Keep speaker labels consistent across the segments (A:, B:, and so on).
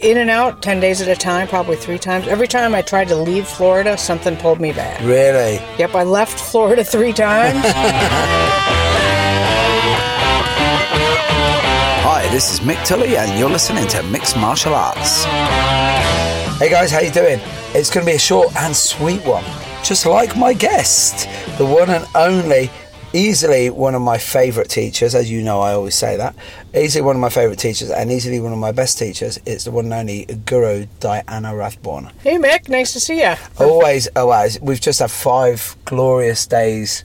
A: In and out, 10 days at a time, probably three times. Every time I tried to leave Florida, something pulled me back.
B: Really?
A: Yep, I left Florida three times.
B: Hi, this is Mick Tully, and you're listening to Mixed Martial Arts. Hey guys, how you doing? It's going to be a short and sweet one, just like my guest, the one and only, easily one of my favourite teachers. As you know, I always say that. Easily one of my favourite teachers, and easily one of my best teachers. It's the one and only Guru Diana Rathborn.
A: hey, Mick, nice to see you.
B: Always, always. We've just had five glorious days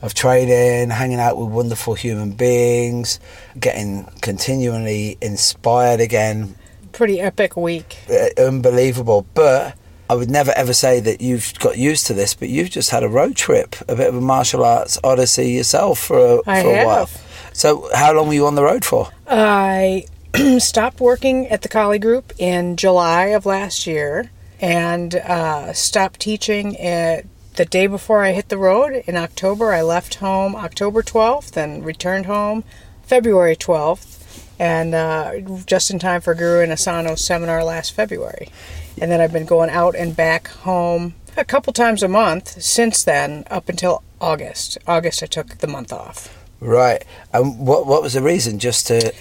B: of training, hanging out with wonderful human beings, getting continually inspired again.
A: Pretty epic week.
B: Uh, unbelievable. But I would never ever say that you've got used to this, but you've just had a road trip, a bit of a martial arts odyssey yourself for a,
A: I
B: for a while.
A: have.
B: So, how long were you on the road for?
A: I stopped working at the Kali Group in July of last year and uh, stopped teaching at the day before I hit the road in October. I left home October 12th and returned home February 12th, and uh, just in time for Guru Inosanto's seminar last February. And then I've been going out and back home a couple times a month since then, up until August. August, I took the month off.
B: Right. And what what was the reason? Just to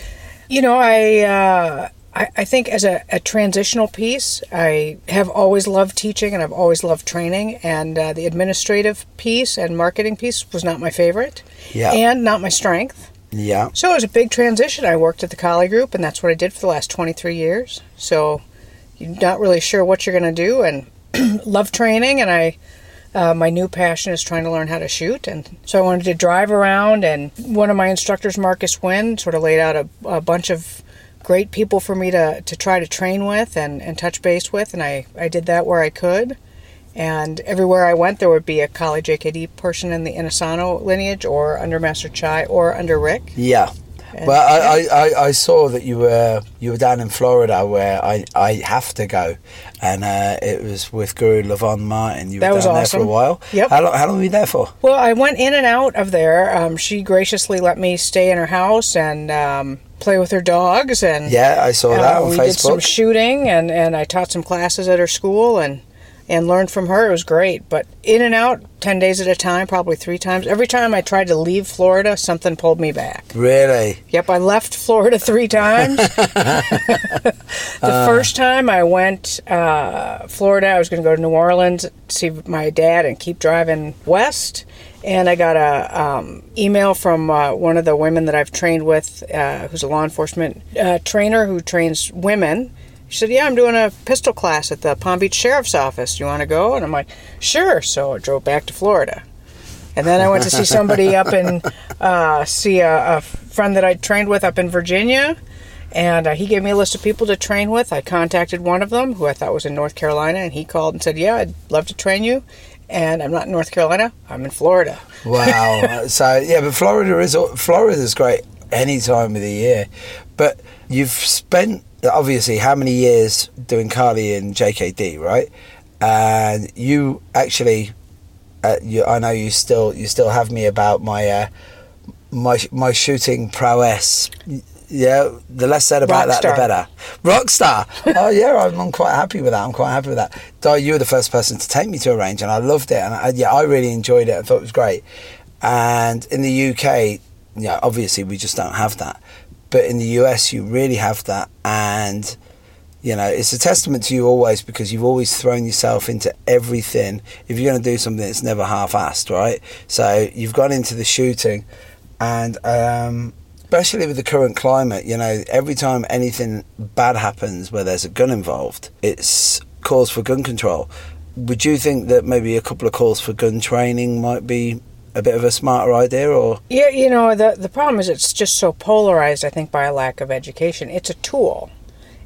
A: You know, I uh, I, I think as a, a transitional piece, I have always loved teaching and I've always loved training. And uh, the administrative piece and marketing piece was not my favorite,
B: Yeah.
A: and not my strength.
B: Yeah.
A: So it was a big transition. I worked at the Kali Group, and that's what I did for the last 23 years. So you're not really sure what you're going to do, and love training. And I, uh, my new passion is trying to learn how to shoot, and so I wanted to drive around. And one of my instructors, Marcus Wynne, sort of laid out a, a bunch of great people for me to, to try to train with and, and touch base with, and I, I did that where I could. And everywhere I went, there would be a Kali JKD person in the Inosanto lineage, or under Master Chai, or under Rick.
B: Yeah.
A: And-
B: Well, I, I, I, saw that you were you were down in Florida where I, I have to go, and uh, it was with Guru Levon Martin. You were
A: That
B: down
A: was
B: there for a while.
A: Yep.
B: How long, how long were you there for?
A: Well, I went in and out of there. Um, she graciously let me stay in her house and um, play with her dogs. And
B: Yeah, I saw that
A: uh,
B: on
A: we did some shooting, and, and I taught some classes at her school and and learned from her. It was great. But in and out, ten days at a time, probably three times. Every time I tried to leave Florida, something pulled me back.
B: really?
A: Yep, I left Florida three times. the first time I went uh, Florida, I was going to go to New Orleans, see my dad, and keep driving west. And I got a um, email from uh, one of the women that I've trained with, uh, who's a law enforcement uh, trainer who trains women. She said, "Yeah, I'm doing a pistol class at the Palm Beach Sheriff's Office. Do you want to go?" And I'm like, "Sure." So I drove back to Florida. And then I went to see somebody up in, uh, see a, a friend that I trained with up in Virginia. And uh, he gave me a list of people to train with. I contacted one of them, who I thought was in North Carolina, and he called and said, Yeah, I'd love to train you. And I'm not in North Carolina, I'm in Florida.
B: Wow. so yeah, but Florida is Florida is great any time of the year. But you've spent obviously how many years doing Kali and JKD, right? And you actually, uh, you, I know you still you still have me about my uh, my my shooting prowess. Yeah, the less said about that, the better. Rockstar. oh yeah, I'm, I'm quite happy with that. I'm quite happy with that. Di, you were the first person to take me to a range, and I loved it. And I, yeah, I really enjoyed it. I thought it was great. And in the UK, yeah, obviously we just don't have that. But in the US, you really have that, and you know it's a testament to you always because you've always thrown yourself into everything. If you're going to do something, it's never half-assed, right? So you've gone into the shooting, and um, especially with the current climate, you know, every time anything bad happens where there's a gun involved, it's calls for gun control. Would you think that maybe a couple of calls for gun training might be a bit of a smarter idea, or
A: Yeah, you know, the, the problem is it's just so polarized, I think, by a lack of education. It's a tool.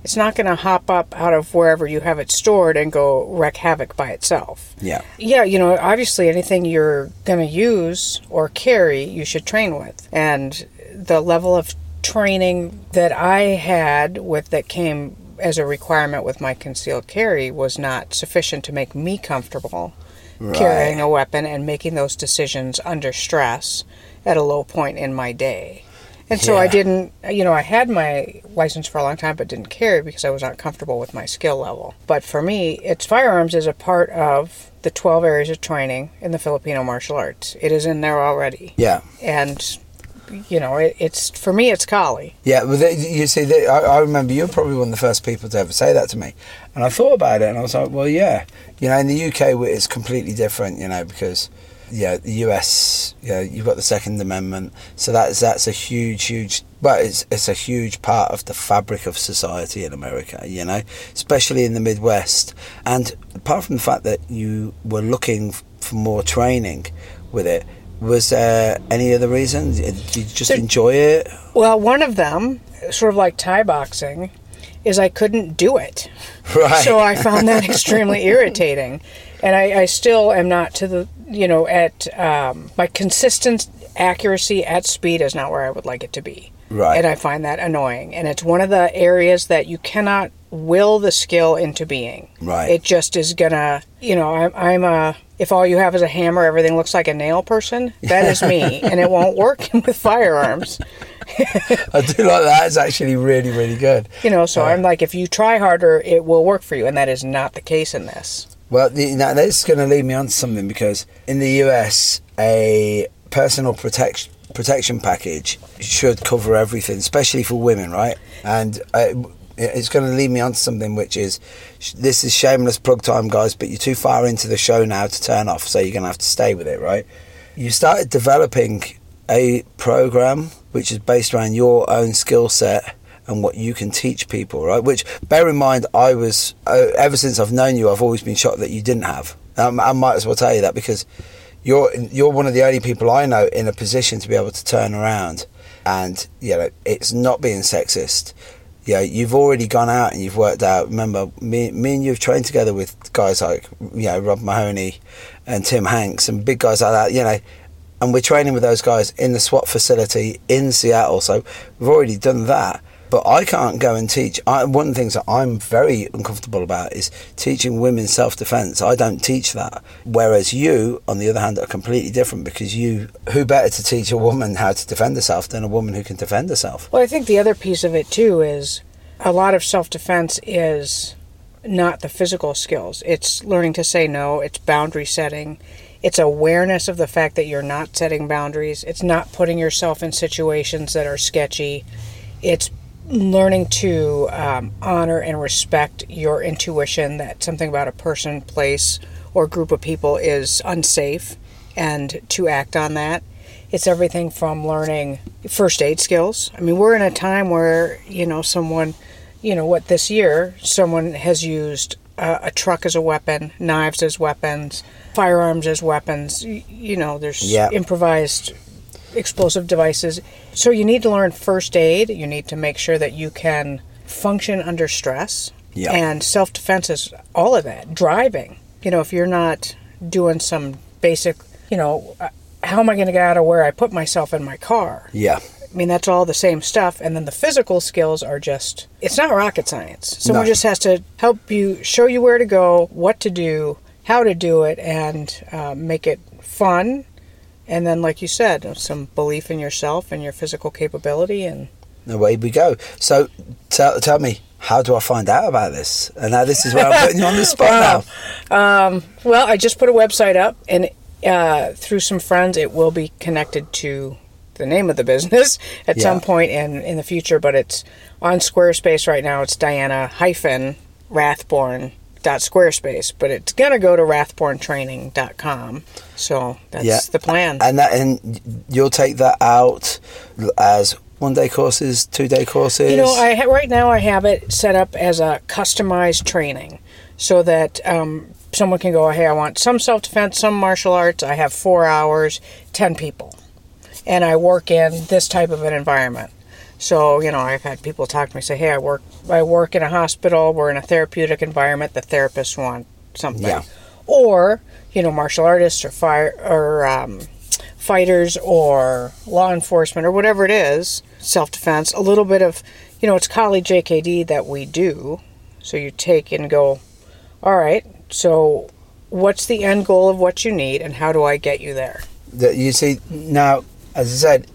A: It's not going to hop up out of wherever you have it stored and go wreak havoc by itself.
B: yeah,
A: Yeah, you know, obviously anything you're going to use or carry, you should train with. And the level of training that I had with that came as a requirement with my concealed carry was not sufficient to make me comfortable carrying a weapon and making those decisions under stress at a low point in my day. And so I didn't, you know, I had my license for a long time, but didn't carry because I was not comfortable with my skill level. But for me, it's firearms is a part of the 12 areas of training in the Filipino martial arts. It is in there already.
B: Yeah.
A: And, you know, it, it's, for me, it's Kali.
B: Yeah, well, they, you see, they, I, I remember you're probably one of the first people to ever say that to me, and I thought about it, and I was like, well, yeah, you know, in the UK it's completely different, you know, because yeah, the US, know, you've got the Second Amendment, so that's that's a huge, huge, but it's it's a huge part of the fabric of society in America, you know, especially in the Midwest, and apart from the fact that you were looking for more training with it. Was there any other reason? Did you just
A: There-
B: enjoy it?
A: Well, one of them, sort of like Thai boxing, is I couldn't do it.
B: Right.
A: So I found that extremely irritating. And I, I still am not to the, you know, at um, my consistent accuracy at speed is not where I would like it to be.
B: Right.
A: And I find that annoying. And it's one of the areas that you cannot will the skill into being.
B: Right.
A: It just is gonna, you know, I'm, I'm a, if all you have is a hammer, everything looks like a nail person. That is me. and it won't work with firearms.
B: I do like that. It's actually really, really good.
A: You know, so I'm like, if you try harder, it will work for you. And that is not the case in this.
B: Well, the, now this is going to lead me on to something because in the US, a personal protection protection package should cover everything, especially for women, right? And uh, it's going to lead me on to something which is this is shameless plug time, guys. But you're too far into the show now to turn off, so you're going to have to stay with it, right? You started developing a program which is based around your own skill set and what you can teach people, right? Which, bear in mind, I was uh, ever since I've known you, I've always been shocked that you didn't have. Um, I might as well tell you that because you're you're one of the only people I know in a position to be able to turn around, and you know it's not being sexist. Yeah, you've already gone out and you've worked out. Remember, me, me and you've trained together with guys like you know Rob Mahoney and Tim Hanks and big guys like that. You know, and we're training with those guys in the SWAT facility in Seattle. So we've already done that. But I can't go and teach. I, one of the things that I'm very uncomfortable about is teaching women self defense. I don't teach that. Whereas you, on the other hand, are completely different because you, who better to teach a woman how to defend herself than a woman who can defend herself?
A: Well, I think the other piece of it too is a lot of self defense is not the physical skills. It's learning to say no, it's boundary setting, it's awareness of the fact that you're not setting boundaries, it's not putting yourself in situations that are sketchy, it's learning to um, honor and respect your intuition that something about a person, place, or group of people is unsafe and to act on that. It's everything from learning first aid skills. I mean, we're in a time where, you know, someone, you know, what this year, someone has used a, a truck as a weapon, knives as weapons, firearms as weapons. Y- You know, there's
B: Yeah.
A: improvised explosive devices. So you need to learn first aid. You need to make sure that you can function under stress.
B: Yeah.
A: And self defense is all of that. Driving. You know, if you're not doing some basic, you know, uh, how am I going to get out of where I put myself in my car?
B: Yeah.
A: I mean, that's all the same stuff. And then the physical skills are just, it's not rocket science. Someone
B: No.
A: just has to help you, show you where to go, what to do, how to do it, and uh, make it fun. And then, like you said, some belief in yourself and your physical capability. And
B: away we go. So tell, tell me, how do I find out about this? And now this is where I'm putting you on the spot now.
A: well, I just put a website up, and uh, through some friends, it will be connected to the name of the business at
B: Yeah.
A: some point in in the future. But it's on Squarespace right now. It's Diana hyphen Rathborn dot Squarespace, but it's gonna go to rathborntraining.com. So that's
B: Yeah.
A: the plan.
B: And that, and you'll take that out as one day courses, two day courses.
A: You know, I ha- right now I have it set up as a customized training, so that um, someone can go, "Hey, I want some self defense, some martial arts. I have four hours, ten people, and I work in this type of an environment." So you know, I've had people talk to me say, "Hey, I work I work in a hospital. We're in a therapeutic environment. The therapists want something."
B: Yeah.
A: Or you know, martial artists or fire or um, fighters or law enforcement or whatever it is, self defense, a little bit of, you know, it's Kali JKD that we do. So you take and go, all right, so what's the end goal of what you need and how do I get you there?
B: that you see now as I said,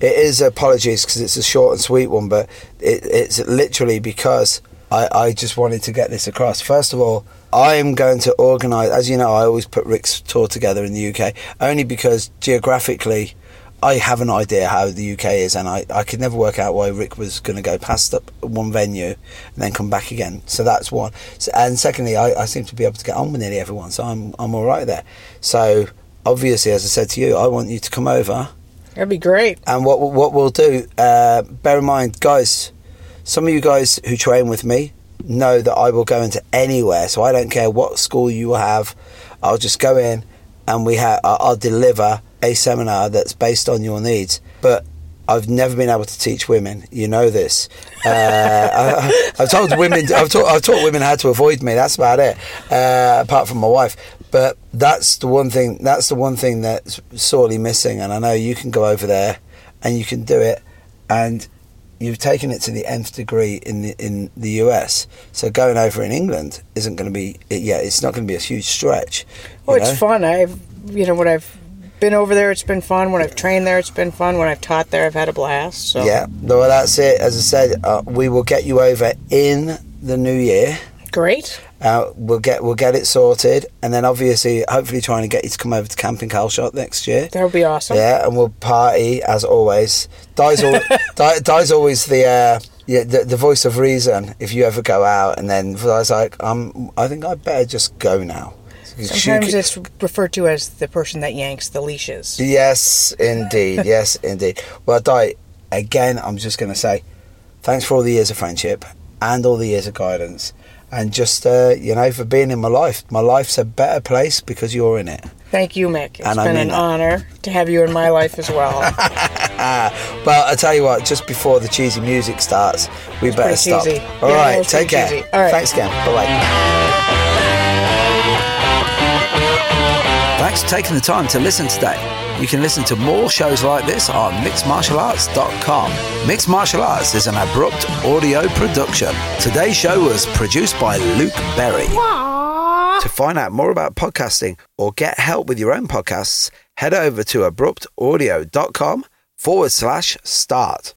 B: it is apologies because it's a short and sweet one, but it, it's literally because I, I just wanted to get this across. First of all, I am going to organise, as you know, I always put Rick's tour together in the UK, only because geographically I have an idea how the UK is, and I, I could never work out why Rick was going to go past up one venue and then come back again. So that's one. So, and secondly, I, I seem to be able to get on with nearly everyone, so I'm, I'm all right there. So obviously, as I said to you, I want you to come over.
A: That'd be great.
B: And what what we'll do, uh, bear in mind, guys, some of you guys who train with me know that I will go into anywhere, so I don't care what school you have. I'll just go in, and we have I'll deliver a seminar that's based on your needs. But I've never been able to teach women. You know this. Uh, I, have told women. I've taught. I've taught women how to avoid me. That's about it. Uh, apart from my wife, but that's the one thing. That's the one thing that's sorely missing. And I know you can go over there, and you can do it, and you've taken it to the nth degree in the in the US. So going over in England isn't going to be. Yeah, it's not going to be a huge stretch.
A: It's know? fun. I've you know what I've been over there, it's been fun. When I've trained there, it's been fun. When I've taught there, I've had a blast. So
B: yeah, well, that's it. As I said, uh, we will get you over in the new year.
A: Great.
B: Uh, we'll get we'll get it sorted, and then obviously, hopefully, trying to get you to come over to Camping Calshot next year.
A: That would be awesome.
B: Yeah, and we'll party as always. Di's, al- Di, Di's always the. Uh, yeah, the, the voice of reason. If you ever go out, and then I was like, um, I think I better just go now.
A: Sometimes it's referred to as the person that yanks the leashes.
B: Yes, indeed. yes, indeed. Well, Di, again, I'm just going to say thanks for all the years of friendship and all the years of guidance. And just, uh, you know, for being in my life. My life's a better place because you're in it.
A: Thank you, Mick. It's and been an that. honor to have you in my life as well.
B: well, I tell you what, just before the cheesy music starts, we it's better stop. Cheesy. All yeah, right, take care. Cheesy. All right. Thanks again. Bye bye. Thanks for taking the time to listen today. You can listen to more shows like this on mixedmartialarts.com. Mixed Martial Arts is an abrupt audio production. Today's show was produced by Luke Berry. Aww. To find out more about podcasting or get help with your own podcasts, head over to abruptaudio.com forward slash start.